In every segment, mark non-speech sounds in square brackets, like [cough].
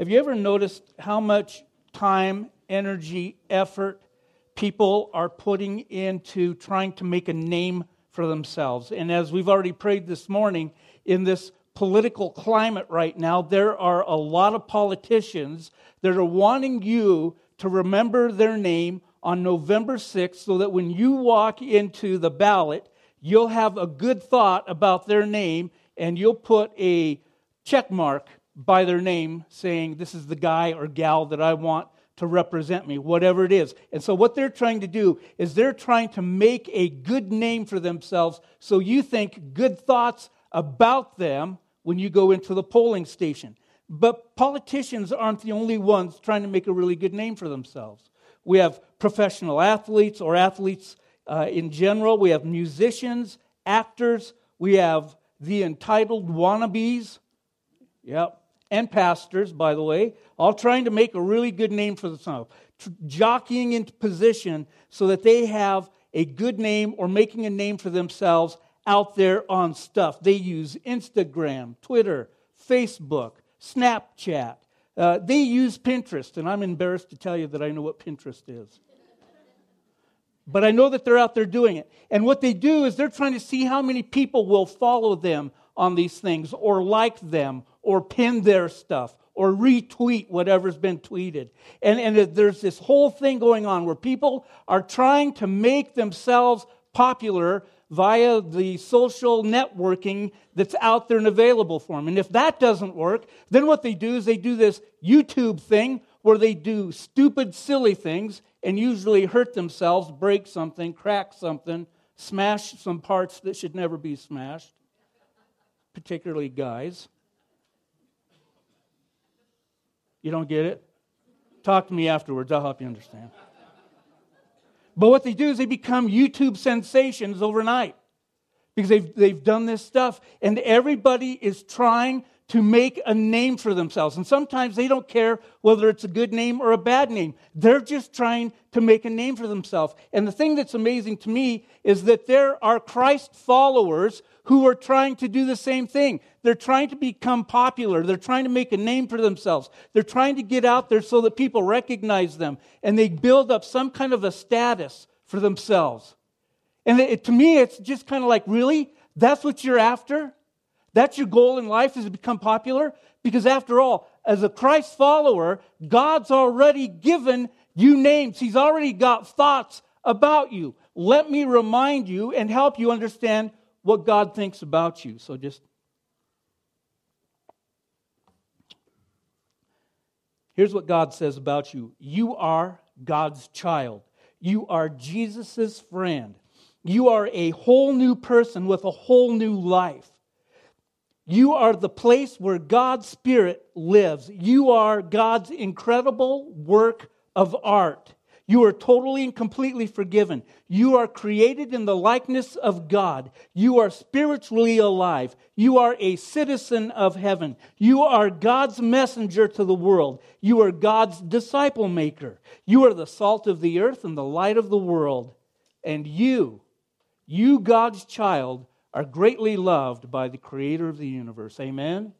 Have you ever noticed how much time, energy, effort people are putting into trying to make a name for themselves? And as we've already prayed this morning, in this political climate right now, there are a lot of politicians that are wanting you to remember their name on November 6th so that when you walk into the ballot, you'll have a good thought about their name and you'll put a check mark by their name saying, This is the guy or gal that I want to represent me, whatever it is. And so, what they're trying to do is they're trying to make a good name for themselves so you think good thoughts about them when you go into the polling station. But politicians aren't the only ones trying to make a really good name for themselves. We have professional athletes or athletes uh, in general, we have musicians, actors, we have the entitled wannabes. Yep. And pastors, by the way, all trying to make a really good name for themselves, jockeying into position so that they have a good name or making a name for themselves out there on stuff. They use Instagram, Twitter, Facebook, Snapchat. Uh, they use Pinterest, and I'm embarrassed to tell you that I know what Pinterest is. But I know that they're out there doing it. And what they do is they're trying to see how many people will follow them on these things, or like them, or pin their stuff, or retweet whatever's been tweeted. And, and there's this whole thing going on where people are trying to make themselves popular via the social networking that's out there and available for them. And if that doesn't work, then what they do is they do this YouTube thing where they do stupid, silly things and usually hurt themselves, break something, crack something, smash some parts that should never be smashed, particularly guys. You don't get it? Talk to me afterwards, I'll help you understand. But what they do is they become YouTube sensations overnight because they've, they've done this stuff. And everybody is trying to make a name for themselves. And sometimes they don't care whether it's a good name or a bad name. They're just trying to make a name for themselves. And the thing that's amazing to me is that there are Christ followers who are trying to do the same thing. They're trying to become popular. They're trying to make a name for themselves. They're trying to get out there so that people recognize them and they build up some kind of a status for themselves. And it, to me, it's just kind of like, really? That's what you're after? That's your goal in life is to become popular? Because after all, as a Christ follower, God's already given you names. He's already got thoughts about you. Let me remind you and help you understand what God thinks about you. So just Here's what God says about you. You are God's child. You are Jesus' friend. You are a whole new person with a whole new life. You are the place where God's Spirit lives. You are God's incredible work of art. You are totally and completely forgiven. You are created in the likeness of God. You are spiritually alive. You are a citizen of heaven. You are God's messenger to the world. You are God's disciple maker. You are the salt of the earth and the light of the world. And you, you, God's child, are greatly loved by the creator of the universe. Amen?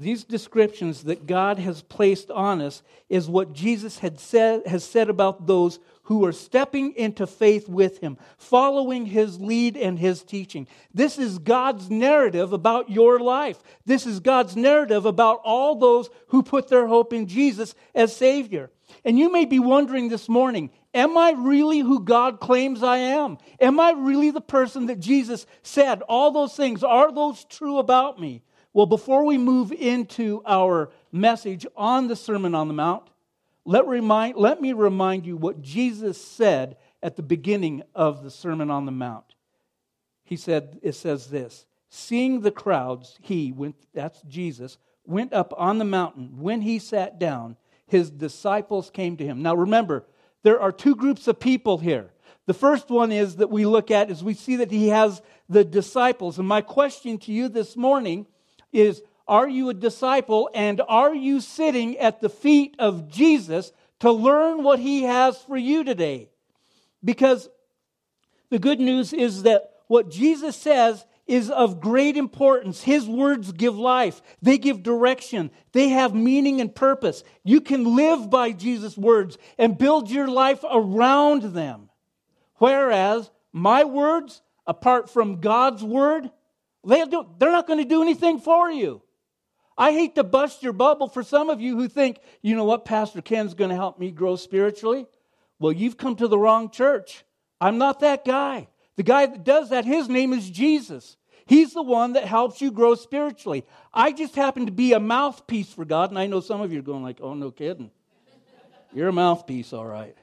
These descriptions that God has placed on us is what Jesus had said, has said about those who are stepping into faith with him, following his lead and his teaching. This is God's narrative about your life. This is God's narrative about all those who put their hope in Jesus as Savior. And you may be wondering this morning Am I really who God claims I am? Am I really the person that Jesus said? All those things, are those true about me? Well, before we move into our message on the Sermon on the Mount, let, remind, let me remind you what Jesus said at the beginning of the Sermon on the Mount. He said, it says this Seeing the crowds, he, went, that's Jesus, went up on the mountain. When he sat down, his disciples came to him. Now remember, there are two groups of people here. The first one is that we look at is we see that he has the disciples. And my question to you this morning is Are you a disciple and are you sitting at the feet of Jesus to learn what he has for you today? Because the good news is that what Jesus says is of great importance. His words give life, they give direction, they have meaning and purpose. You can live by Jesus' words and build your life around them. Whereas my words, apart from God's word, they're not going to do anything for you. I hate to bust your bubble for some of you who think, you know what, Pastor Ken's going to help me grow spiritually. Well, you've come to the wrong church. I'm not that guy. The guy that does that, his name is Jesus. He's the one that helps you grow spiritually. I just happen to be a mouthpiece for God, and I know some of you are going like, "Oh, no kidding." You're a mouthpiece, all right.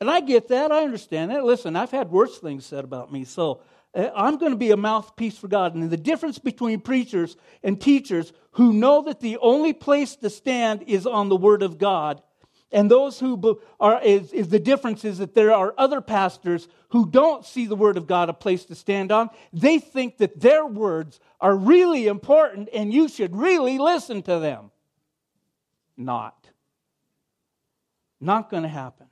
And I get that. I understand that. Listen, I've had worse things said about me, so Uh, I'm going to be a mouthpiece for God. And the difference between preachers and teachers who know that the only place to stand is on the Word of God and those who are, is, is, the difference is that there are other pastors who don't see the Word of God a place to stand on. They think that their words are really important and you should really listen to them. Not. Not going to happen.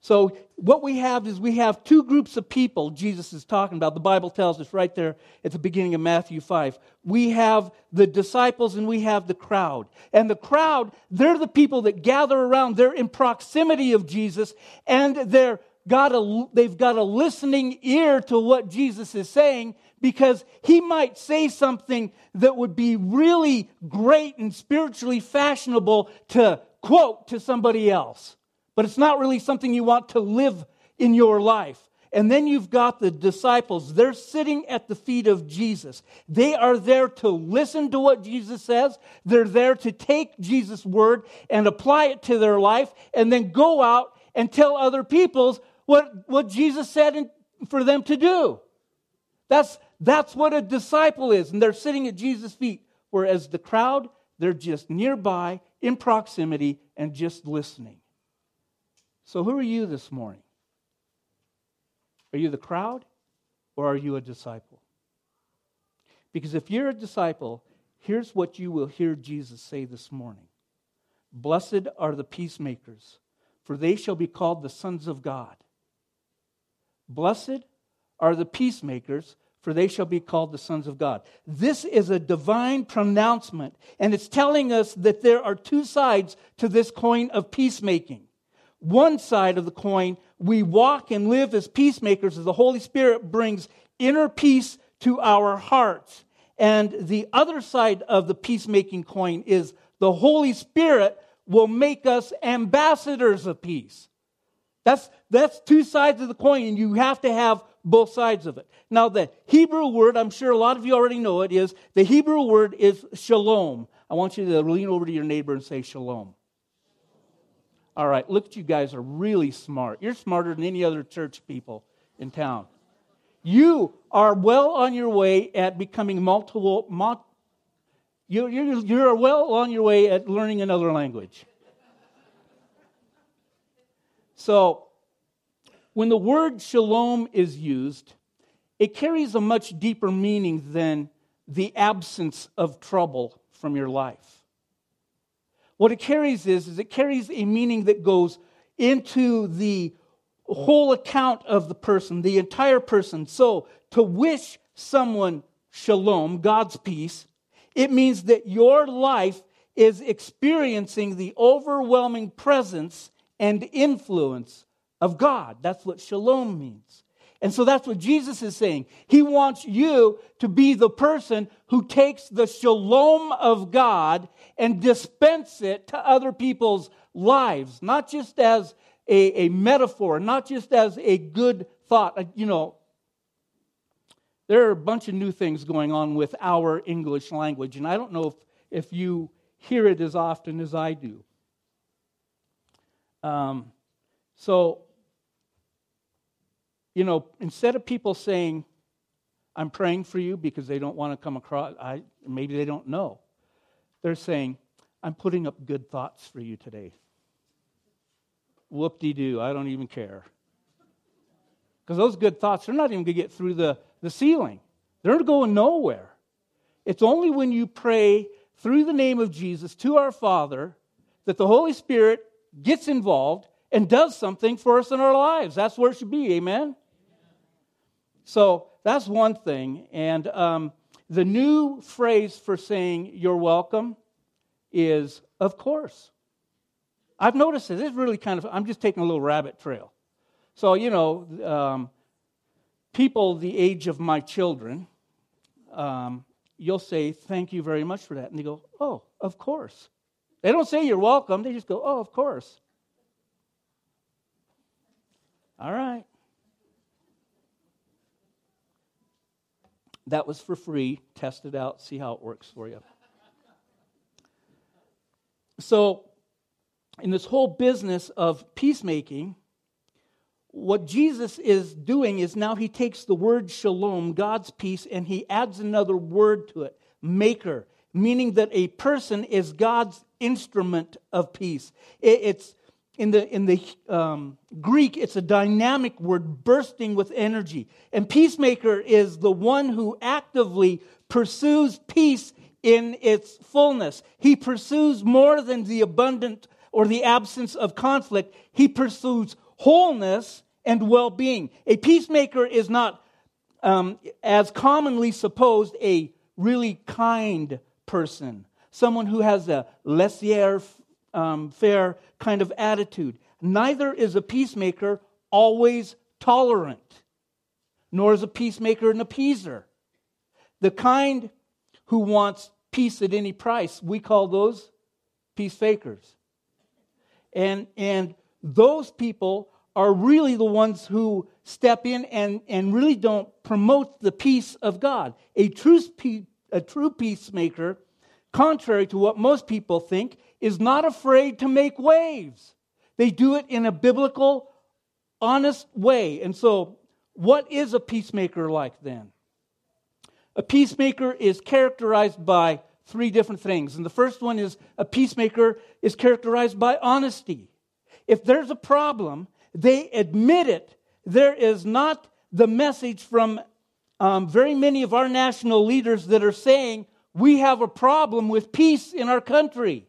So, what we have is we have two groups of people Jesus is talking about. The Bible tells us right there at the beginning of Matthew 5. We have the disciples and we have the crowd. And the crowd, they're the people that gather around. They're in proximity of Jesus and they're got a, they've got a listening ear to what Jesus is saying because he might say something that would be really great and spiritually fashionable to quote to somebody else but it's not really something you want to live in your life. And then you've got the disciples. They're sitting at the feet of Jesus. They are there to listen to what Jesus says. They're there to take Jesus' word and apply it to their life and then go out and tell other peoples what, what Jesus said for them to do. That's, that's what a disciple is. And they're sitting at Jesus' feet. Whereas the crowd, they're just nearby, in proximity, and just listening. So, who are you this morning? Are you the crowd or are you a disciple? Because if you're a disciple, here's what you will hear Jesus say this morning Blessed are the peacemakers, for they shall be called the sons of God. Blessed are the peacemakers, for they shall be called the sons of God. This is a divine pronouncement, and it's telling us that there are two sides to this coin of peacemaking one side of the coin, we walk and live as peacemakers as the Holy Spirit brings inner peace to our hearts. And the other side of the peacemaking coin is the Holy Spirit will make us ambassadors of peace. That's, that's two sides of the coin, and you have to have both sides of it. Now, the Hebrew word, I'm sure a lot of you already know it, is the Hebrew word is shalom. I want you to lean over to your neighbor and say shalom. All right, look you guys are really smart. You're smarter than any other church people in town. You are well on your way at becoming multiple. Mul- you're, you're, you're well on your way at learning another language. So, when the word shalom is used, it carries a much deeper meaning than the absence of trouble from your life. What it carries is, is it carries a meaning that goes into the whole account of the person, the entire person. So to wish someone shalom, God's peace, it means that your life is experiencing the overwhelming presence and influence of God. That's what shalom means. And so that's what Jesus is saying. He wants you to be the person who takes the shalom of God and dispense it to other people's lives, not just as a, a metaphor, not just as a good thought. Uh, you know, there are a bunch of new things going on with our English language, and I don't know if, if you hear it as often as I do. Um, so, you know, instead of people saying, I'm praying for you because they don't want to come across, I, maybe they don't know, they're saying, I'm putting up good thoughts for you today. Whoop de doo, I don't even care. Because those good thoughts, they're not even going to get through the, the ceiling, they're going nowhere. It's only when you pray through the name of Jesus to our Father that the Holy Spirit gets involved and does something for us in our lives. That's where it should be, amen? So that's one thing. And um, the new phrase for saying you're welcome is, of course. I've noticed it. It's really kind of, I'm just taking a little rabbit trail. So, you know, um, people the age of my children, um, you'll say, Thank you very much for that. And they go, Oh, of course. They don't say you're welcome, they just go, Oh, of course. All right. That was for free. Test it out, see how it works for you. So, in this whole business of peacemaking, what Jesus is doing is now he takes the word shalom, God's peace, and he adds another word to it, maker, meaning that a person is God's instrument of peace. It's in the, in the um, Greek, it's a dynamic word bursting with energy. And peacemaker is the one who actively pursues peace in its fullness. He pursues more than the abundant or the absence of conflict, he pursues wholeness and well being. A peacemaker is not, um, as commonly supposed, a really kind person, someone who has a laissez um, faire kind of attitude. Neither is a peacemaker always tolerant, nor is a peacemaker an appeaser. The kind who wants peace at any price, we call those peace fakers. And, and those people are really the ones who step in and, and really don't promote the peace of God. A true, a true peacemaker, contrary to what most people think, is not afraid to make waves. They do it in a biblical, honest way. And so, what is a peacemaker like then? A peacemaker is characterized by three different things. And the first one is a peacemaker is characterized by honesty. If there's a problem, they admit it. There is not the message from um, very many of our national leaders that are saying we have a problem with peace in our country.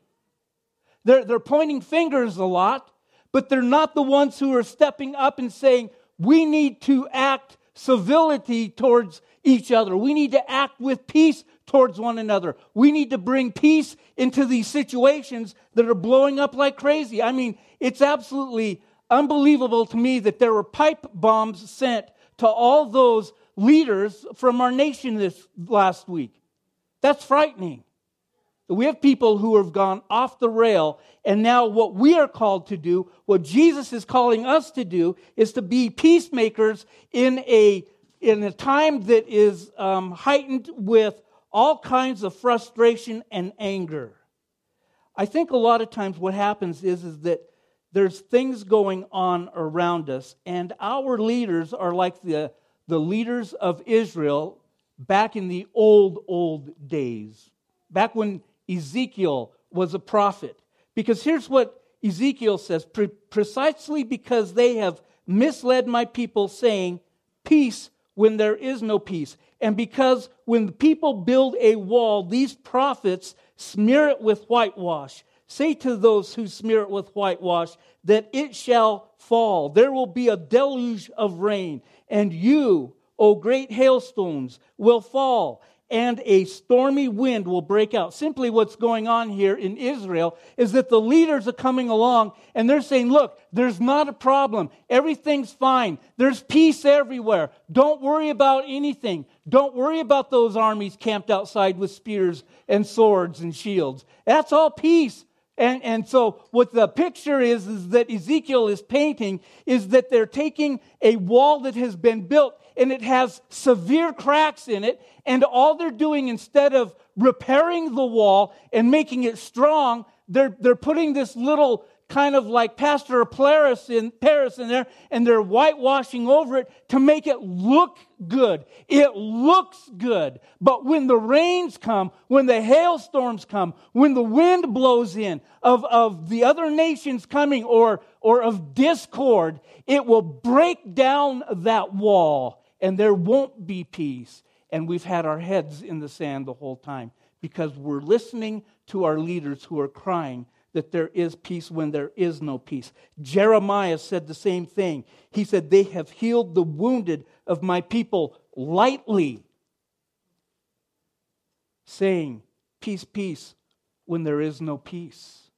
They're, they're pointing fingers a lot, but they're not the ones who are stepping up and saying we need to act civility towards each other. We need to act with peace towards one another. We need to bring peace into these situations that are blowing up like crazy. I mean, it's absolutely unbelievable to me that there were pipe bombs sent to all those leaders from our nation this last week. That's frightening. We have people who have gone off the rail, and now what we are called to do, what Jesus is calling us to do, is to be peacemakers in a, in a time that is um, heightened with all kinds of frustration and anger. I think a lot of times what happens is, is that there's things going on around us, and our leaders are like the, the leaders of Israel back in the old, old days, back when Ezekiel was a prophet. Because here's what Ezekiel says Pre- precisely because they have misled my people, saying, Peace when there is no peace. And because when the people build a wall, these prophets smear it with whitewash. Say to those who smear it with whitewash that it shall fall. There will be a deluge of rain, and you, O great hailstones, will fall and a stormy wind will break out. Simply, what's going on here in Israel is that the leaders are coming along and they're saying, Look, there's not a problem. Everything's fine. There's peace everywhere. Don't worry about anything. Don't worry about those armies camped outside with spears and swords and shields. That's all peace. And, and so, what the picture is, is that Ezekiel is painting is that they're taking a wall that has been built and it has severe cracks in it. And all they're doing instead of repairing the wall and making it strong, they're, they're putting this little kind of like Pastor Paris in Paris in there, and they're whitewashing over it to make it look good. It looks good. But when the rains come, when the hailstorms come, when the wind blows in of, of the other nations coming or, or of discord, it will break down that wall and there won't be peace. And we've had our heads in the sand the whole time because we're listening to our leaders who are crying that there is peace when there is no peace. Jeremiah said the same thing. He said, They have healed the wounded of my people lightly, saying, Peace, peace, when there is no peace.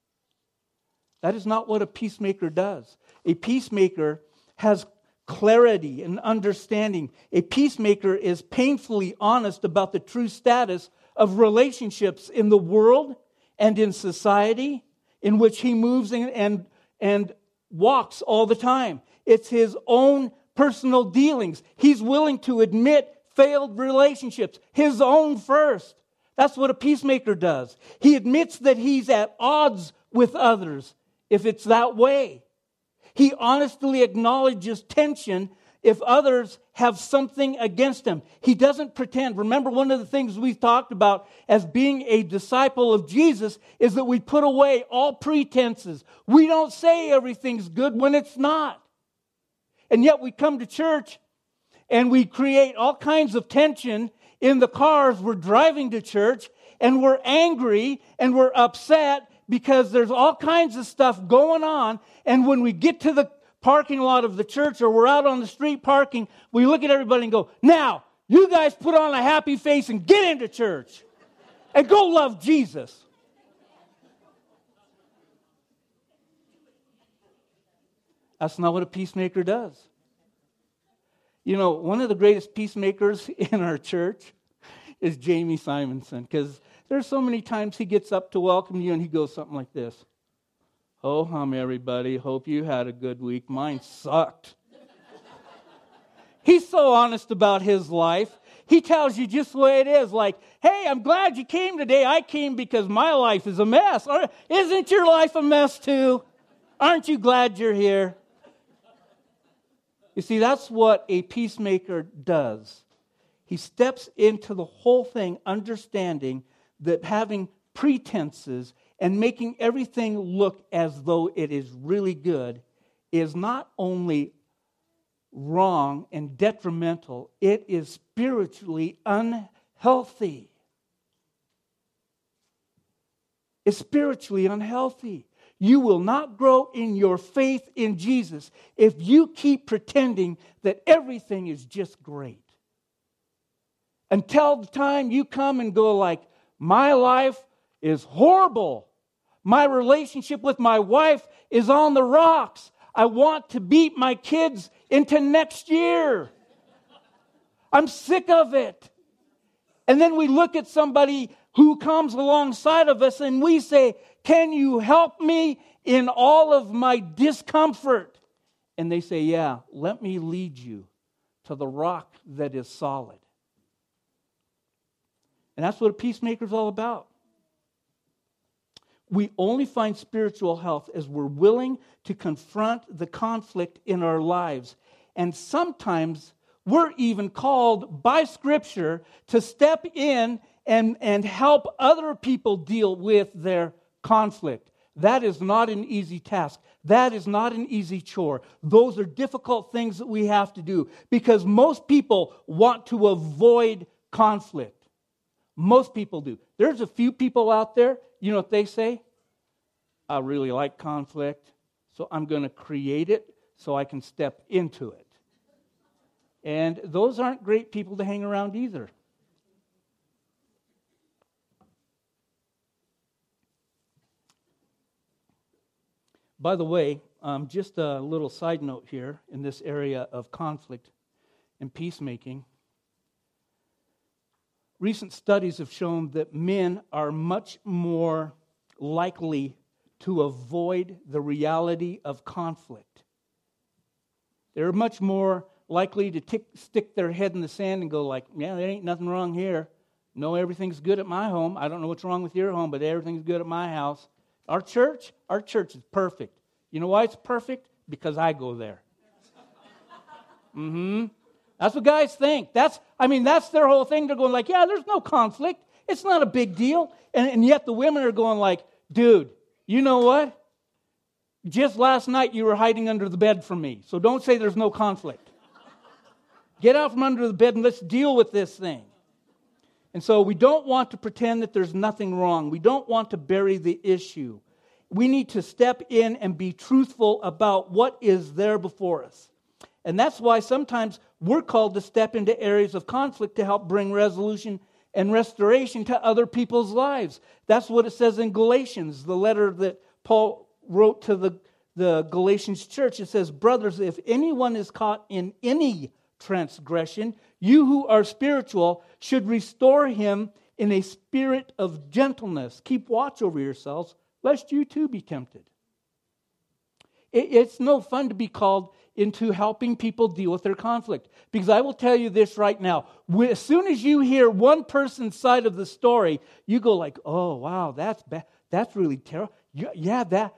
That is not what a peacemaker does. A peacemaker has clarity and understanding. A peacemaker is painfully honest about the true status of relationships in the world and in society in which he moves and, and, and walks all the time. It's his own personal dealings. He's willing to admit failed relationships, his own first. That's what a peacemaker does. He admits that he's at odds with others if it's that way. He honestly acknowledges tension if others have something against him. He doesn't pretend. Remember, one of the things we've talked about as being a disciple of Jesus is that we put away all pretenses. We don't say everything's good when it's not. And yet we come to church and we create all kinds of tension in the cars we're driving to church and we're angry and we're upset because there's all kinds of stuff going on. And when we get to the parking lot of the church or we're out on the street parking, we look at everybody and go, Now, you guys put on a happy face and get into church and go love Jesus. That's not what a peacemaker does. You know, one of the greatest peacemakers [laughs] in our church is Jamie Simonson because there's so many times he gets up to welcome you and he goes something like this Oh, hum, everybody. Hope you had a good week. Mine sucked. He's so honest about his life. He tells you just the way it is. Like, hey, I'm glad you came today. I came because my life is a mess. Isn't your life a mess too? Aren't you glad you're here? You see, that's what a peacemaker does. He steps into the whole thing understanding that having pretenses and making everything look as though it is really good is not only wrong and detrimental, it is spiritually unhealthy. It's spiritually unhealthy. You will not grow in your faith in Jesus if you keep pretending that everything is just great. Until the time you come and go like, my life is horrible. My relationship with my wife is on the rocks. I want to beat my kids into next year. I'm sick of it. And then we look at somebody who comes alongside of us and we say, Can you help me in all of my discomfort? And they say, Yeah, let me lead you to the rock that is solid. And that's what a peacemaker is all about we only find spiritual health as we're willing to confront the conflict in our lives. And sometimes we're even called by Scripture to step in and, and help other people deal with their conflict. That is not an easy task. That is not an easy chore. Those are difficult things that we have to do because most people want to avoid conflict. Most people do. There's a few people out there you know what they say? I really like conflict, so I'm going to create it so I can step into it. And those aren't great people to hang around either. By the way, um, just a little side note here in this area of conflict and peacemaking. Recent studies have shown that men are much more likely to avoid the reality of conflict. They're much more likely to tick, stick their head in the sand and go like, "Yeah, there ain't nothing wrong here. No, everything's good at my home. I don't know what's wrong with your home, but everything's good at my house." Our church, our church is perfect. You know why it's perfect? Because I go there. mm-hmm. That's what guys think. That's, I mean, that's their whole thing. They're going like, yeah, there's no conflict. It's not a big deal. And, and yet the women are going like, dude, you know what? Just last night you were hiding under the bed from me. So don't say there's no conflict. Get out from under the bed and let's deal with this thing. And so we don't want to pretend that there's nothing wrong. We don't want to bury the issue. we need to step in and be truthful about what is there before us. And that's why sometimes we're called to step into areas of conflict to help bring resolution and restoration to other people's lives. That's what it says in Galatians, the letter that Paul wrote to the, the Galatians church. It says, Brothers, if anyone is caught in any transgression, you who are spiritual should restore him in a spirit of gentleness. Keep watch over yourselves, lest you too be tempted. It's no fun to be called into helping people deal with their conflict. Because I will tell you this right now. As soon as you hear one person's side of the story, you go like, oh, wow, that's bad. That's really terrible. Yeah, that,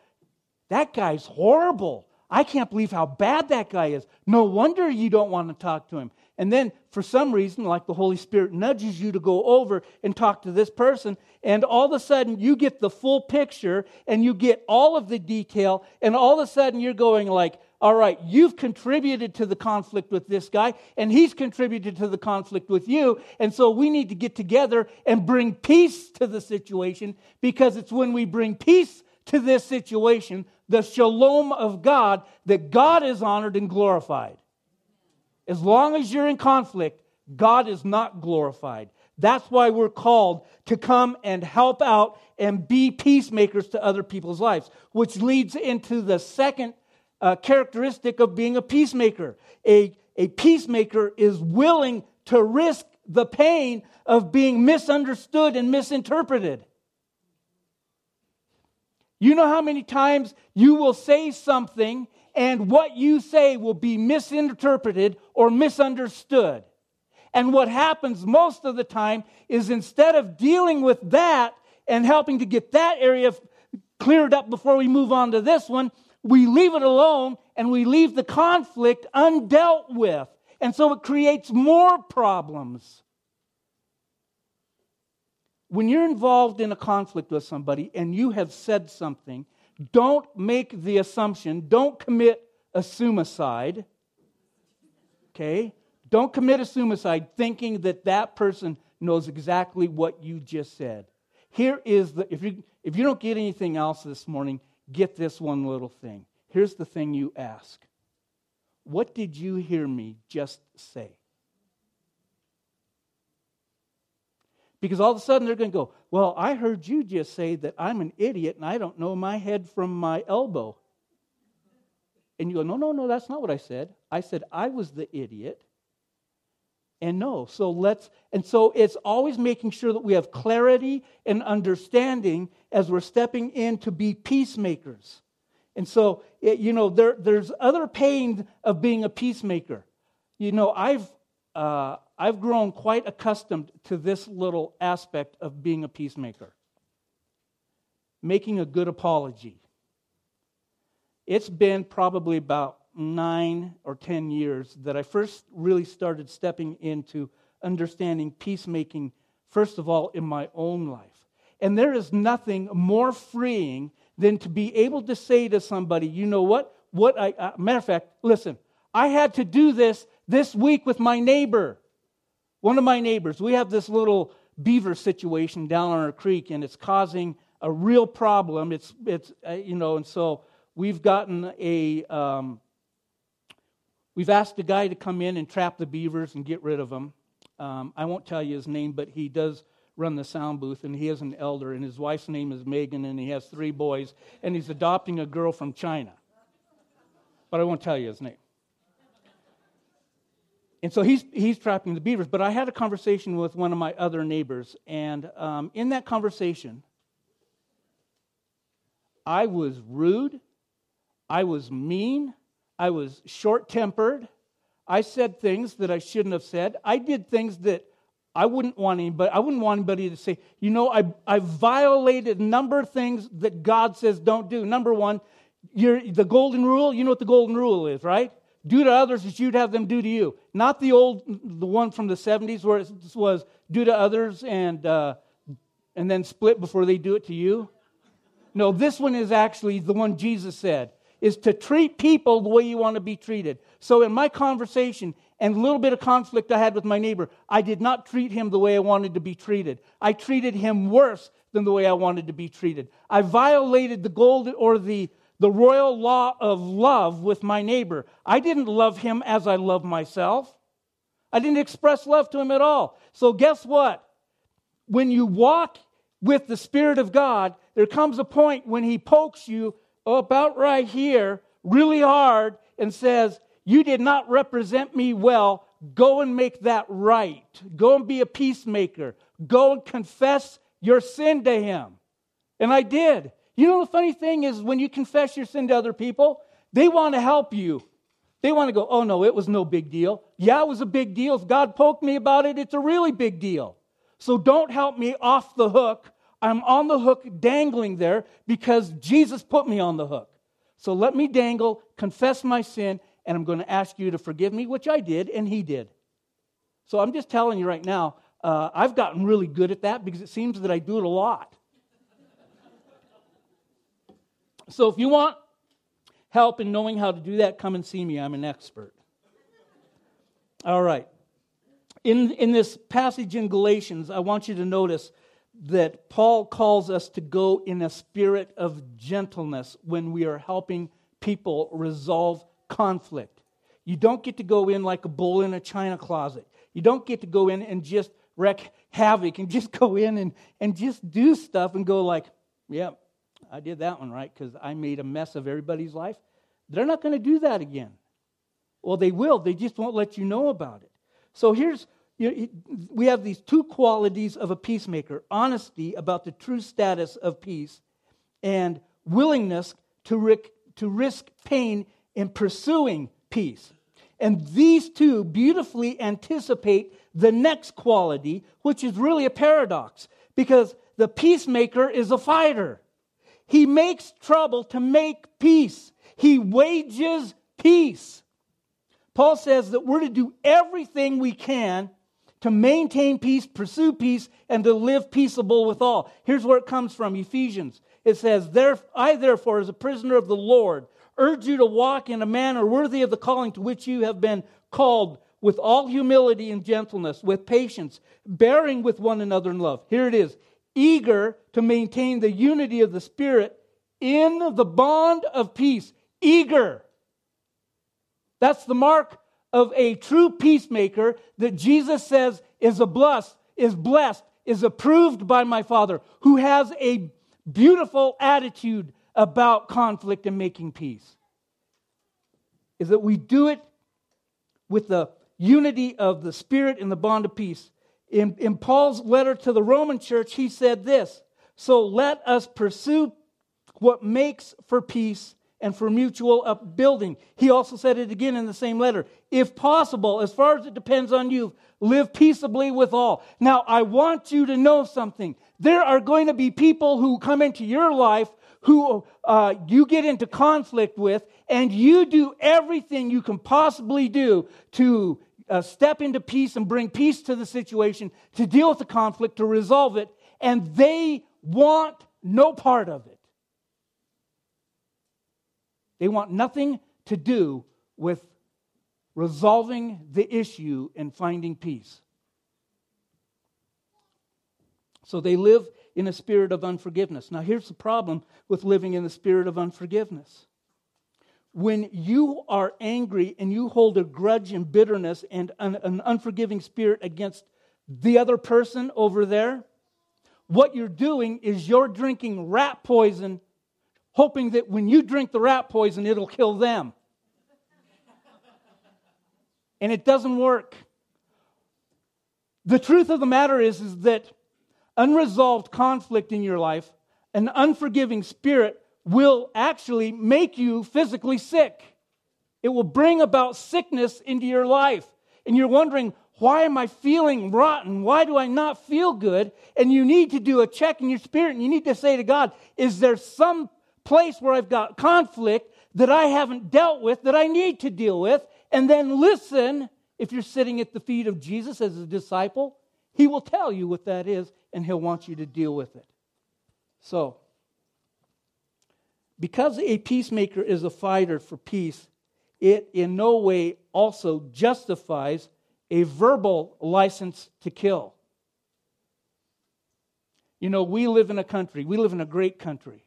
that guy's horrible. I can't believe how bad that guy is. No wonder you don't want to talk to him. And then, for some reason, like the Holy Spirit nudges you to go over and talk to this person, and all of a sudden you get the full picture and you get all of the detail, and all of a sudden you're going like, all right, you've contributed to the conflict with this guy, and he's contributed to the conflict with you, and so we need to get together and bring peace to the situation because it's when we bring peace to this situation, the shalom of God, that God is honored and glorified. As long as you're in conflict, God is not glorified. That's why we're called to come and help out and be peacemakers to other people's lives, which leads into the second uh, characteristic of being a peacemaker. A, a peacemaker is willing to risk the pain of being misunderstood and misinterpreted. You know how many times you will say something and what you say will be misinterpreted or misunderstood. And what happens most of the time is instead of dealing with that and helping to get that area cleared up before we move on to this one, we leave it alone and we leave the conflict undealt with. And so it creates more problems. When you're involved in a conflict with somebody and you have said something don't make the assumption, don't commit a suicide. Okay? Don't commit a suicide thinking that that person knows exactly what you just said. Here is the, if you, if you don't get anything else this morning, get this one little thing. Here's the thing you ask What did you hear me just say? Because all of a sudden they're going to go, Well, I heard you just say that I'm an idiot and I don't know my head from my elbow. And you go, No, no, no, that's not what I said. I said I was the idiot. And no, so let's, and so it's always making sure that we have clarity and understanding as we're stepping in to be peacemakers. And so, it, you know, there, there's other pain of being a peacemaker. You know, I've, uh, I've grown quite accustomed to this little aspect of being a peacemaker making a good apology. It's been probably about nine or ten years that I first really started stepping into understanding peacemaking, first of all, in my own life. And there is nothing more freeing than to be able to say to somebody, you know what? What I, uh, matter of fact, listen, I had to do this this week with my neighbor. One of my neighbors, we have this little beaver situation down on our creek, and it's causing a real problem. It's, it's uh, you know, and so we've gotten a, um, we've asked a guy to come in and trap the beavers and get rid of them. Um, I won't tell you his name, but he does run the sound booth, and he is an elder, and his wife's name is Megan, and he has three boys, and he's adopting a girl from China. But I won't tell you his name. And so he's, he's trapping the beavers. But I had a conversation with one of my other neighbors. And um, in that conversation, I was rude. I was mean. I was short tempered. I said things that I shouldn't have said. I did things that I wouldn't want anybody, I wouldn't want anybody to say, you know, I, I violated a number of things that God says don't do. Number one, you're, the golden rule, you know what the golden rule is, right? do to others as you'd have them do to you. Not the old, the one from the 70s where it was do to others and, uh, and then split before they do it to you. No, this one is actually the one Jesus said, is to treat people the way you want to be treated. So in my conversation, and little bit of conflict I had with my neighbor, I did not treat him the way I wanted to be treated. I treated him worse than the way I wanted to be treated. I violated the gold or the, the royal law of love with my neighbor. I didn't love him as I love myself. I didn't express love to him at all. So, guess what? When you walk with the Spirit of God, there comes a point when He pokes you about right here really hard and says, You did not represent me well. Go and make that right. Go and be a peacemaker. Go and confess your sin to Him. And I did. You know, the funny thing is, when you confess your sin to other people, they want to help you. They want to go, oh no, it was no big deal. Yeah, it was a big deal. If God poked me about it, it's a really big deal. So don't help me off the hook. I'm on the hook dangling there because Jesus put me on the hook. So let me dangle, confess my sin, and I'm going to ask you to forgive me, which I did, and he did. So I'm just telling you right now, uh, I've gotten really good at that because it seems that I do it a lot. [laughs] so if you want help in knowing how to do that, come and see me. I'm an expert. All right. In, in this passage in Galatians, I want you to notice that Paul calls us to go in a spirit of gentleness when we are helping people resolve conflict. You don't get to go in like a bull in a china closet. You don't get to go in and just wreak havoc and [laughs] just go in and, and just do stuff and go like, yep, I did that one right because I made a mess of everybody's life. They're not going to do that again. Well, they will. They just won't let you know about it. So here's you know, we have these two qualities of a peacemaker honesty about the true status of peace, and willingness to, risk, to risk pain in pursuing peace. And these two beautifully anticipate the next quality, which is really a paradox, because the peacemaker is a fighter. He makes trouble to make peace, he wages peace. Paul says that we're to do everything we can to maintain peace, pursue peace, and to live peaceable with all. Here's where it comes from Ephesians. It says, I therefore, as a prisoner of the Lord, urge you to walk in a manner worthy of the calling to which you have been called, with all humility and gentleness, with patience, bearing with one another in love. Here it is eager to maintain the unity of the Spirit in the bond of peace. Eager. That's the mark of a true peacemaker that Jesus says is a blessed, is blessed, is approved by my Father, who has a beautiful attitude about conflict and making peace. Is that we do it with the unity of the Spirit and the bond of peace. In, in Paul's letter to the Roman church, he said this So let us pursue what makes for peace and for mutual upbuilding. He also said it again in the same letter. If possible, as far as it depends on you, live peaceably with all. Now, I want you to know something. There are going to be people who come into your life who uh, you get into conflict with, and you do everything you can possibly do to uh, step into peace and bring peace to the situation, to deal with the conflict, to resolve it, and they want no part of it. They want nothing to do with resolving the issue and finding peace. So they live in a spirit of unforgiveness. Now, here's the problem with living in the spirit of unforgiveness. When you are angry and you hold a grudge and bitterness and an, an unforgiving spirit against the other person over there, what you're doing is you're drinking rat poison hoping that when you drink the rat poison, it'll kill them. and it doesn't work. The truth of the matter is, is that unresolved conflict in your life, an unforgiving spirit, will actually make you physically sick. It will bring about sickness into your life. And you're wondering, why am I feeling rotten? Why do I not feel good? And you need to do a check in your spirit and you need to say to God, is there some place where I've got conflict that I haven't dealt with that I need to deal with, and then listen. If you're sitting at the feet of Jesus as a disciple, he will tell you what that is, and he'll want you to deal with it. So, because a peacemaker is a fighter for peace, it in no way also justifies a verbal license to kill. You know, we live in a country, we live in a great country.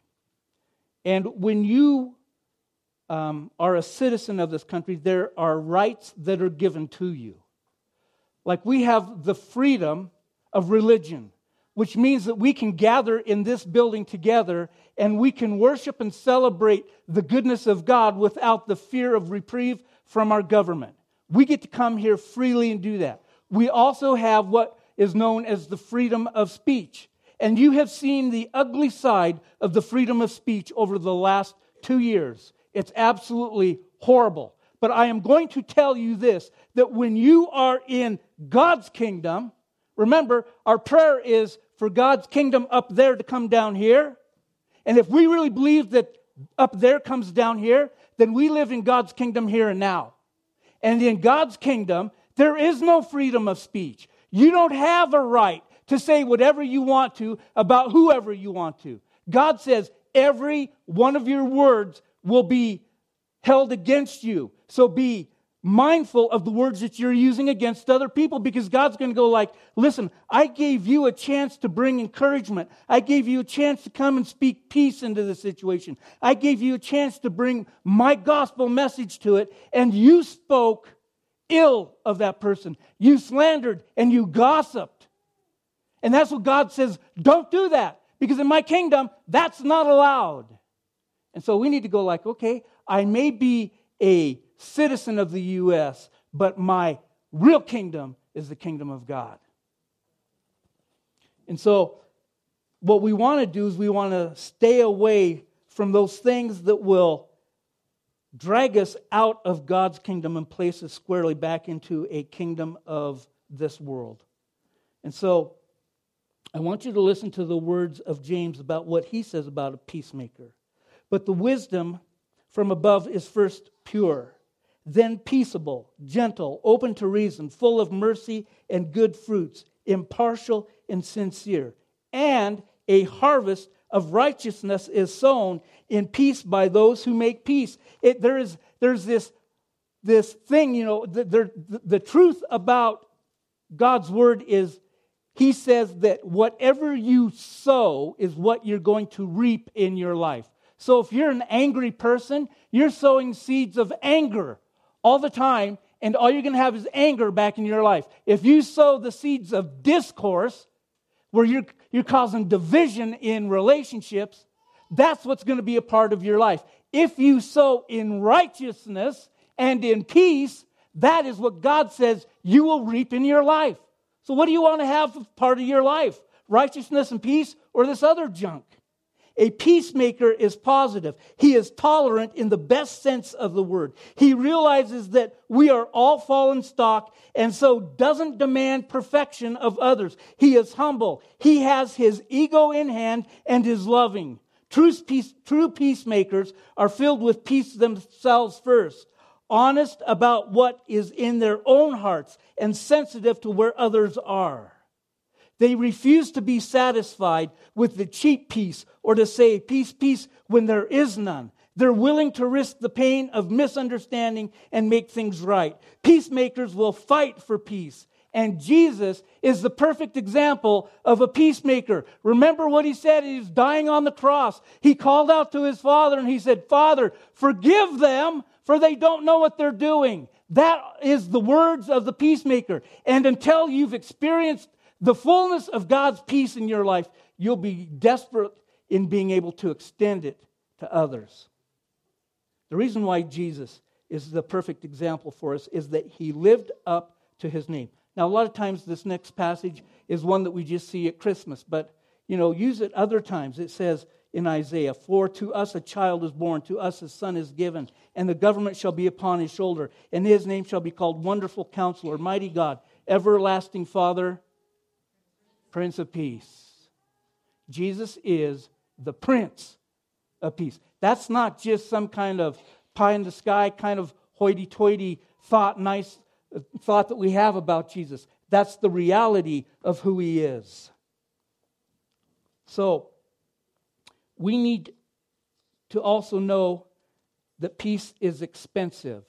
And when you um, are a citizen of this country, there are rights that are given to you. Like we have the freedom of religion, which means that we can gather in this building together and we can worship and celebrate the goodness of God without the fear of reprieve from our government. We get to come here freely and do that. We also have what is known as the freedom of speech. And you have seen the ugly side of the freedom of speech over the last two years. It's absolutely horrible. But I am going to tell you this that when you are in God's kingdom, remember, our prayer is for God's kingdom up there to come down here. And if we really believe that up there comes down here, then we live in God's kingdom here and now. And in God's kingdom, there is no freedom of speech. You don't have a right to say whatever you want to about whoever you want to. God says every one of your words will be held against you. So be mindful of the words that you're using against other people because God's going to go like, "Listen, I gave you a chance to bring encouragement. I gave you a chance to come and speak peace into the situation. I gave you a chance to bring my gospel message to it and you spoke ill of that person. You slandered and you gossiped. And that's what God says don't do that because in my kingdom, that's not allowed. And so we need to go like, okay, I may be a citizen of the U.S., but my real kingdom is the kingdom of God. And so what we want to do is we want to stay away from those things that will drag us out of God's kingdom and place us squarely back into a kingdom of this world. And so I want you to listen to the words of James about what he says about a peacemaker. But the wisdom from above is first pure, then peaceable, gentle, open to reason, full of mercy and good fruits, impartial and sincere. And a harvest of righteousness is sown in peace by those who make peace. It, there is, there's this, this thing, you know, the, the, the truth about God's word is he says that whatever you sow is what you're going to reap in your life. So if you're an angry person, you're sowing seeds of anger all the time, and all you're going to have is anger back in your life. If you sow the seeds of discourse, where you're, you're causing division in relationships, that's what's going to be a part of your life. If you sow in righteousness and in peace, that is what God says you will reap in your life. So, what do you want to have part of your life? Righteousness and peace or this other junk? A peacemaker is positive. He is tolerant in the best sense of the word. He realizes that we are all fallen stock and so doesn't demand perfection of others. He is humble. He has his ego in hand and is loving. True, peace, true peacemakers are filled with peace themselves first honest about what is in their own hearts, and sensitive to where others are. They refuse to be satisfied with the cheap peace or to say peace, peace when there is none. They're willing to risk the pain of misunderstanding and make things right. Peacemakers will fight for peace. And Jesus is the perfect example of a peacemaker. Remember what he said? He was dying on the cross. He called out to his father and he said, Father, forgive them, for they don't know what they're doing. That is the words of the peacemaker. And until you've experienced the fullness of God's peace in your life, you'll be desperate in being able to extend it to others. The reason why Jesus is the perfect example for us is that he lived up to his name. Now, a lot of times this next passage is one that we just see at Christmas, but you know, use it other times. It says, in Isaiah. For to us a child is born, to us a son is given, and the government shall be upon his shoulder, and his name shall be called Wonderful Counselor, Mighty God, Everlasting Father, Prince of Peace. Jesus is the Prince of Peace. That's not just some kind of pie in the sky, kind of hoity toity thought, nice uh, thought that we have about Jesus. That's the reality of who he is. So, we need to also know that peace is expensive.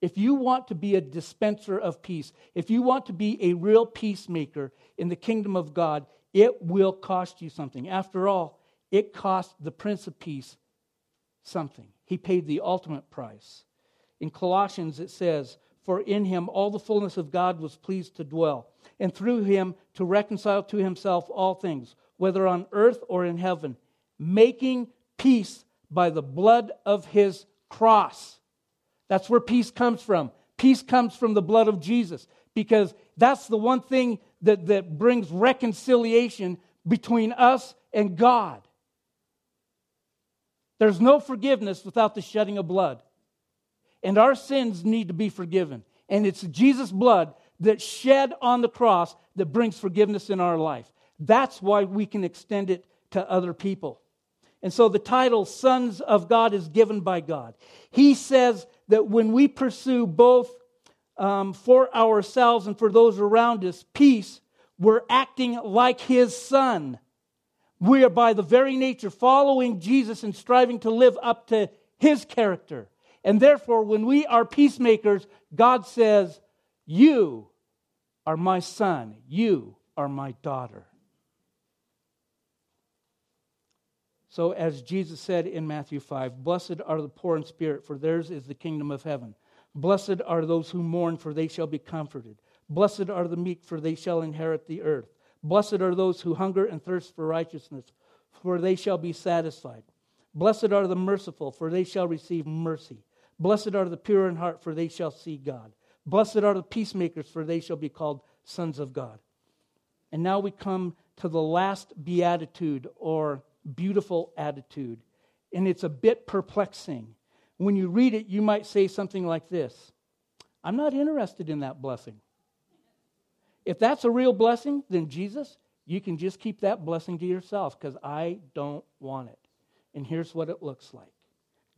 If you want to be a dispenser of peace, if you want to be a real peacemaker in the kingdom of God, it will cost you something. After all, it cost the Prince of Peace something. He paid the ultimate price. In Colossians, it says, For in him all the fullness of God was pleased to dwell, and through him to reconcile to himself all things, whether on earth or in heaven, making peace by the blood of his cross. That's where peace comes from. Peace comes from the blood of Jesus because that's the one thing that, that brings reconciliation between us and God. There's no forgiveness without the shedding of blood. And our sins need to be forgiven. And it's Jesus' blood that shed on the cross that brings forgiveness in our life. That's why we can extend it to other people. And so the title, Sons of God, is given by God. He says that when we pursue both um, for ourselves and for those around us peace, we're acting like His Son. We are, by the very nature, following Jesus and striving to live up to His character. And therefore, when we are peacemakers, God says, You are my son, you are my daughter. So, as Jesus said in Matthew 5, Blessed are the poor in spirit, for theirs is the kingdom of heaven. Blessed are those who mourn, for they shall be comforted. Blessed are the meek, for they shall inherit the earth. Blessed are those who hunger and thirst for righteousness, for they shall be satisfied. Blessed are the merciful, for they shall receive mercy. Blessed are the pure in heart, for they shall see God. Blessed are the peacemakers, for they shall be called sons of God. And now we come to the last beatitude or beautiful attitude. And it's a bit perplexing. When you read it, you might say something like this I'm not interested in that blessing. If that's a real blessing, then Jesus, you can just keep that blessing to yourself because I don't want it. And here's what it looks like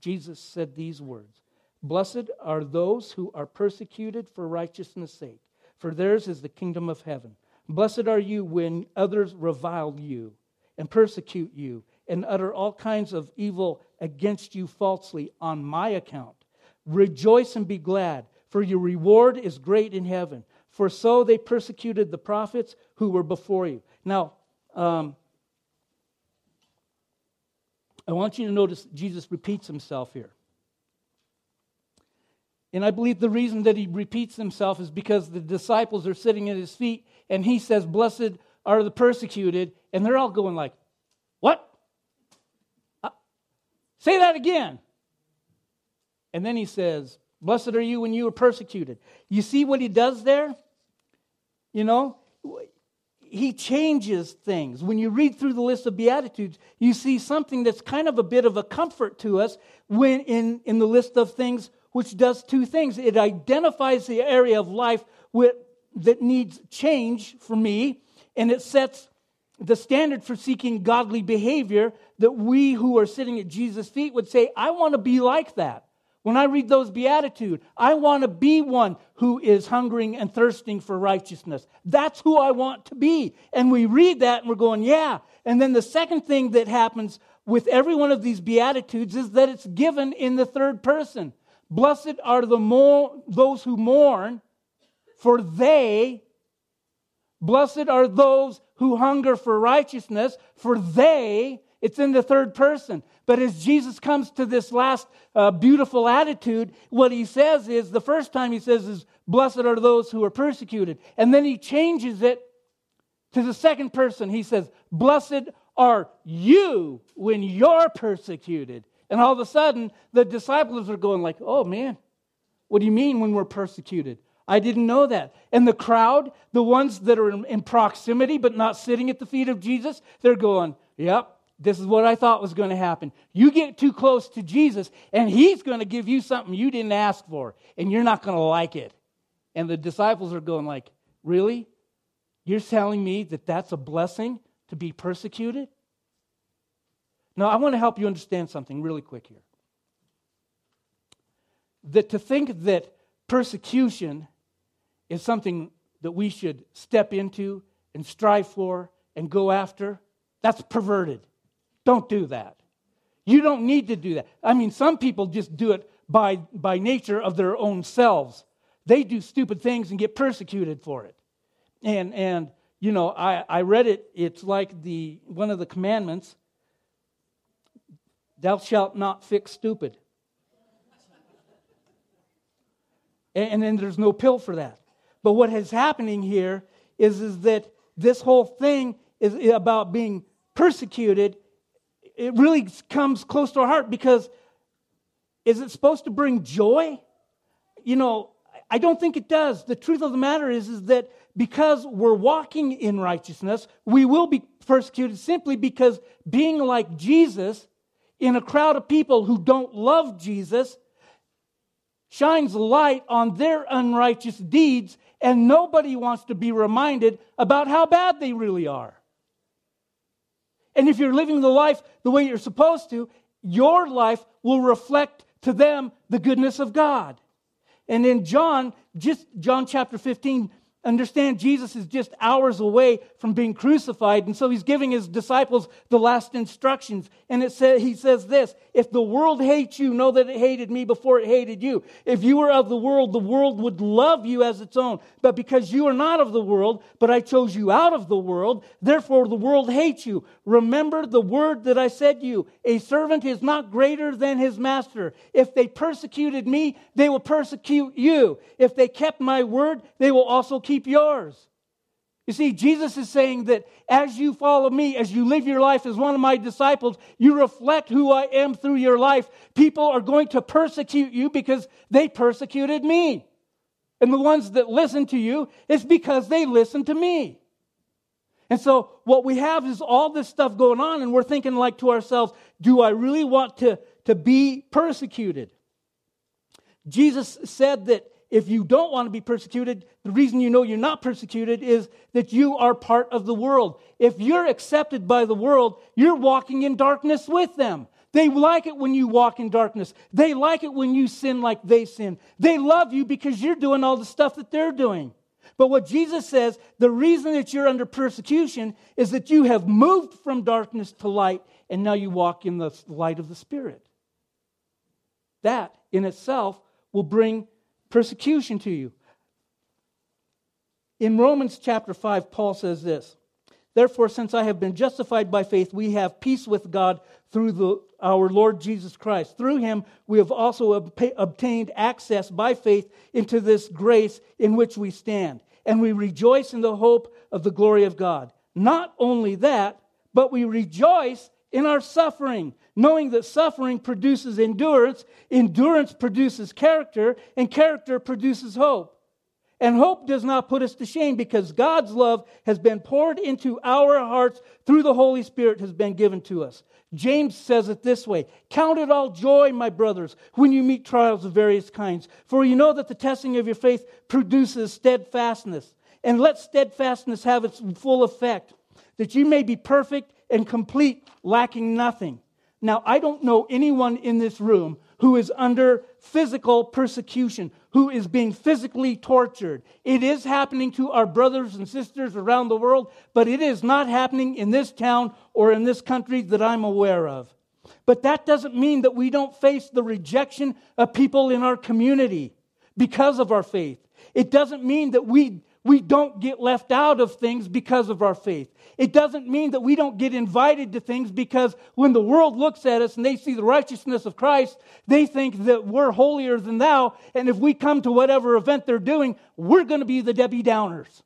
Jesus said these words Blessed are those who are persecuted for righteousness' sake, for theirs is the kingdom of heaven. Blessed are you when others revile you and persecute you and utter all kinds of evil against you falsely on my account. Rejoice and be glad, for your reward is great in heaven. For so they persecuted the prophets who were before you. Now, um, I want you to notice Jesus repeats himself here. And I believe the reason that he repeats himself is because the disciples are sitting at his feet and he says, Blessed are the persecuted. And they're all going like, What? Uh, say that again. And then he says, Blessed are you when you are persecuted. You see what he does there? You know, he changes things. When you read through the list of Beatitudes, you see something that's kind of a bit of a comfort to us when in, in the list of things, which does two things. It identifies the area of life with, that needs change for me, and it sets the standard for seeking godly behavior that we who are sitting at Jesus' feet would say, I want to be like that. When I read those Beatitudes, I want to be one who is hungering and thirsting for righteousness. That's who I want to be. And we read that and we're going, yeah. And then the second thing that happens with every one of these Beatitudes is that it's given in the third person. Blessed are the those who mourn, for they, blessed are those who hunger for righteousness, for they, it's in the third person. But as Jesus comes to this last uh, beautiful attitude, what he says is the first time he says is, Blessed are those who are persecuted. And then he changes it to the second person. He says, Blessed are you when you're persecuted. And all of a sudden, the disciples are going like, Oh man, what do you mean when we're persecuted? I didn't know that. And the crowd, the ones that are in, proximity but not sitting at the feet of Jesus, they're going, Yep, this is what I thought was going to happen. You get too close to Jesus, and He's going to give you something you didn't ask for, and you're not going to like it. And the disciples are going like, "Really? You're telling me that that's a blessing to be persecuted?" Now, I want to help you understand something really quick here. That to think that persecution is something that we should step into and strive for and go after, that's perverted. Don't do that. You don't need to do that. I mean, some people just do it by, by nature of their own selves. They do stupid things and get persecuted for it. And, and you know, I, I read it, it's like the, one of the commandments thou shalt not fix stupid. and, and then there's no pill for that. But what is happening here is, is that this whole thing is about being persecuted. It really comes close to our heart because is it supposed to bring joy? You know, I don't think it does. The truth of the matter is, is that because we're walking in righteousness, we will be persecuted simply because being like Jesus in a crowd of people who don't love Jesus shines light on their unrighteous deeds, and nobody wants to be reminded about how bad they really are. And if you're living the life the way you're supposed to, your life will reflect to them the goodness of God. And in John, just John chapter 15, Understand, Jesus is just hours away from being crucified, and so he's giving his disciples the last instructions. And it says, he says this If the world hates you, know that it hated me before it hated you. If you were of the world, the world would love you as its own. But because you are not of the world, but I chose you out of the world, therefore the world hates you. Remember the word that I said to you A servant is not greater than his master. If they persecuted me, they will persecute you. If they kept my word, they will also keep keep yours. You see, Jesus is saying that as you follow me, as you live your life as one of my disciples, you reflect who I am through your life. People are going to persecute you because they persecuted me. And the ones that listen to you is because they listen to me. And so what we have is all this stuff going on, and we're thinking like to ourselves, do I really want to, to be persecuted? Jesus said that if you don't want to be persecuted, the reason you know you're not persecuted is that you are part of the world. If you're accepted by the world, you're walking in darkness with them. They like it when you walk in darkness. They like it when you sin like they sin. They love you because you're doing all the stuff that they're doing. But what Jesus says, the reason that you're under persecution is that you have moved from darkness to light and now you walk in the light of the Spirit. That in itself will bring persecution to you. In Romans chapter 5, Paul says this Therefore, since I have been justified by faith, we have peace with God through the, our Lord Jesus Christ. Through him, we have also ob- obtained access by faith into this grace in which we stand. And we rejoice in the hope of the glory of God. Not only that, but we rejoice in our suffering, knowing that suffering produces endurance, endurance produces character, and character produces hope. And hope does not put us to shame because God's love has been poured into our hearts through the Holy Spirit has been given to us. James says it this way Count it all joy, my brothers, when you meet trials of various kinds, for you know that the testing of your faith produces steadfastness. And let steadfastness have its full effect, that you may be perfect and complete, lacking nothing. Now, I don't know anyone in this room who is under physical persecution, who is being physically tortured. It is happening to our brothers and sisters around the world, but it is not happening in this town or in this country that I'm aware of. But that doesn't mean that we don't face the rejection of people in our community because of our faith. It doesn't mean that we we don't get left out of things because of our faith. It doesn't mean that we don't get invited to things because when the world looks at us and they see the righteousness of Christ, they think that we're holier than thou. And if we come to whatever event they're doing, we're going to be the Debbie Downers.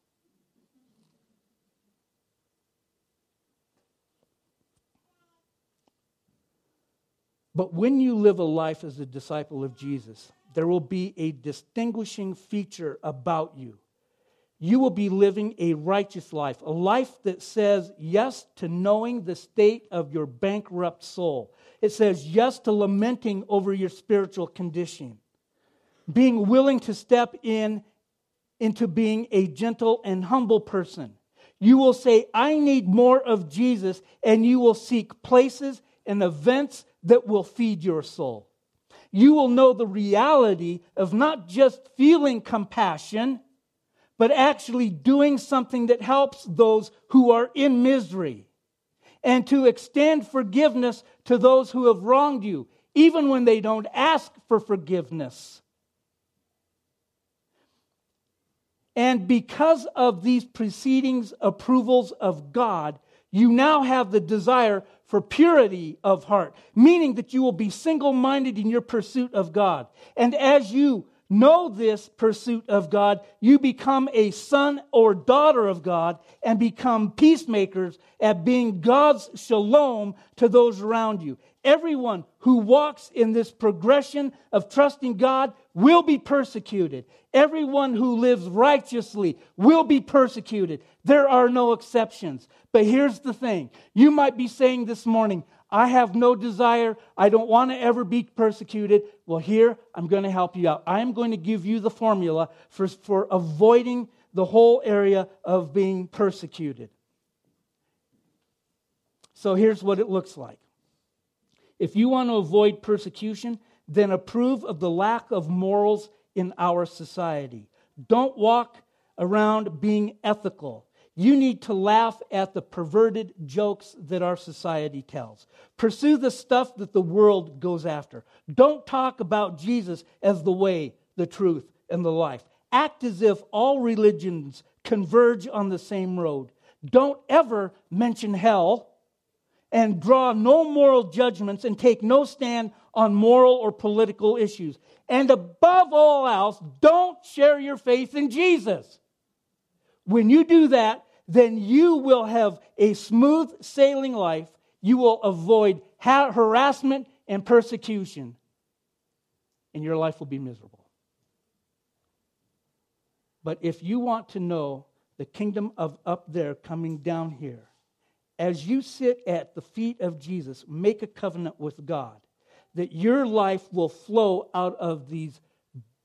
But when you live a life as a disciple of Jesus, there will be a distinguishing feature about you you will be living a righteous life, a life that says yes to knowing the state of your bankrupt soul. It says yes to lamenting over your spiritual condition, being willing to step in into being a gentle and humble person. You will say, I need more of Jesus, and you will seek places and events that will feed your soul. You will know the reality of not just feeling compassion but actually doing something that helps those who are in misery and to extend forgiveness to those who have wronged you. even when they don't ask for forgiveness. And because of these preceding approvals of God, you now have the desire for purity of heart, meaning that you will be single minded in your pursuit of God. And as you know this pursuit of God, you become a son or daughter of God and become peacemakers at being God's shalom to those around you. Everyone who walks in this progression of trusting God will be persecuted. Everyone who lives righteously will be persecuted. There are no exceptions. But here's the thing you might be saying this morning, I have no desire. I don't want to ever be persecuted. Well, here, I'm going to help you out. I'm going to give you the formula for, for avoiding the whole area of being persecuted. So here's what it looks like if you want to avoid persecution, then approve of the lack of morals in our society. Don't walk around being ethical. You need to laugh at the perverted jokes that our society tells. Pursue the stuff that the world goes after. Don't talk about Jesus as the way, the truth, and the life. Act as if all religions converge on the same road. Don't ever mention hell and draw no moral judgments and take no stand on moral or political issues. And above all else, don't share your faith in Jesus. When you do that, then you will have a smooth sailing life. You will avoid ha- harassment and persecution, and your life will be miserable. But if you want to know the kingdom of up there coming down here, as you sit at the feet of Jesus, make a covenant with God that your life will flow out of these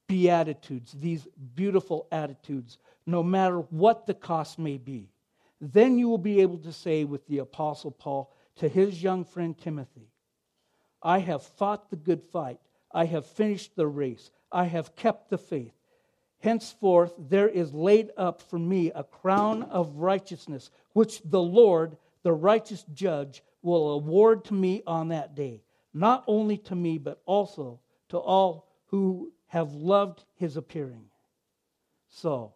beatitudes, these beautiful attitudes, no matter what the cost may be. Then you will be able to say with the Apostle Paul to his young friend Timothy, I have fought the good fight, I have finished the race, I have kept the faith. Henceforth, there is laid up for me a crown of righteousness, which the Lord, the righteous judge will award to me on that day, not only to me, but also to all who have loved his appearing. So,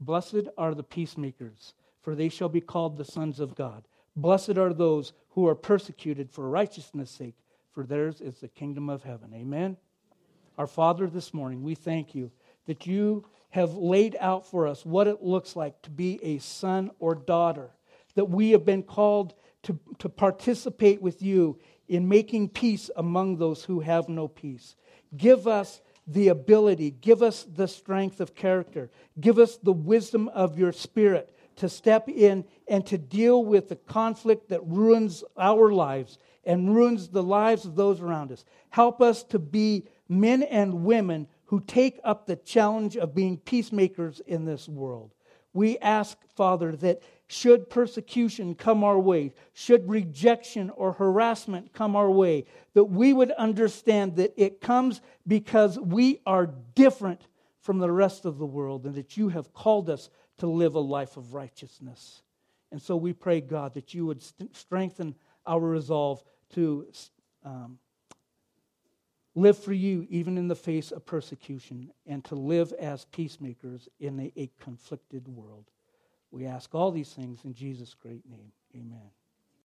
blessed are the peacemakers, for they shall be called the sons of God. Blessed are those who are persecuted for righteousness' sake, for theirs is the kingdom of heaven. Amen. Our Father, this morning, we thank you that you have laid out for us what it looks like to be a son or daughter that we have been called to, to participate with you in making peace among those who have no peace. Give us the ability, give us the strength of character, give us the wisdom of your spirit to step in and to deal with the conflict that ruins our lives and ruins the lives of those around us. Help us to be men and women who take up the challenge of being peacemakers in this world. We ask, Father, that should persecution come our way, should rejection or harassment come our way, that we would understand that it comes because we are different from the rest of the world and that you have called us to live a life of righteousness. And so we pray, God, that you would st- strengthen our resolve to um, live for you even in the face of persecution and to live as peacemakers in a, a conflicted world. We ask all these things in Jesus' great name. Amen.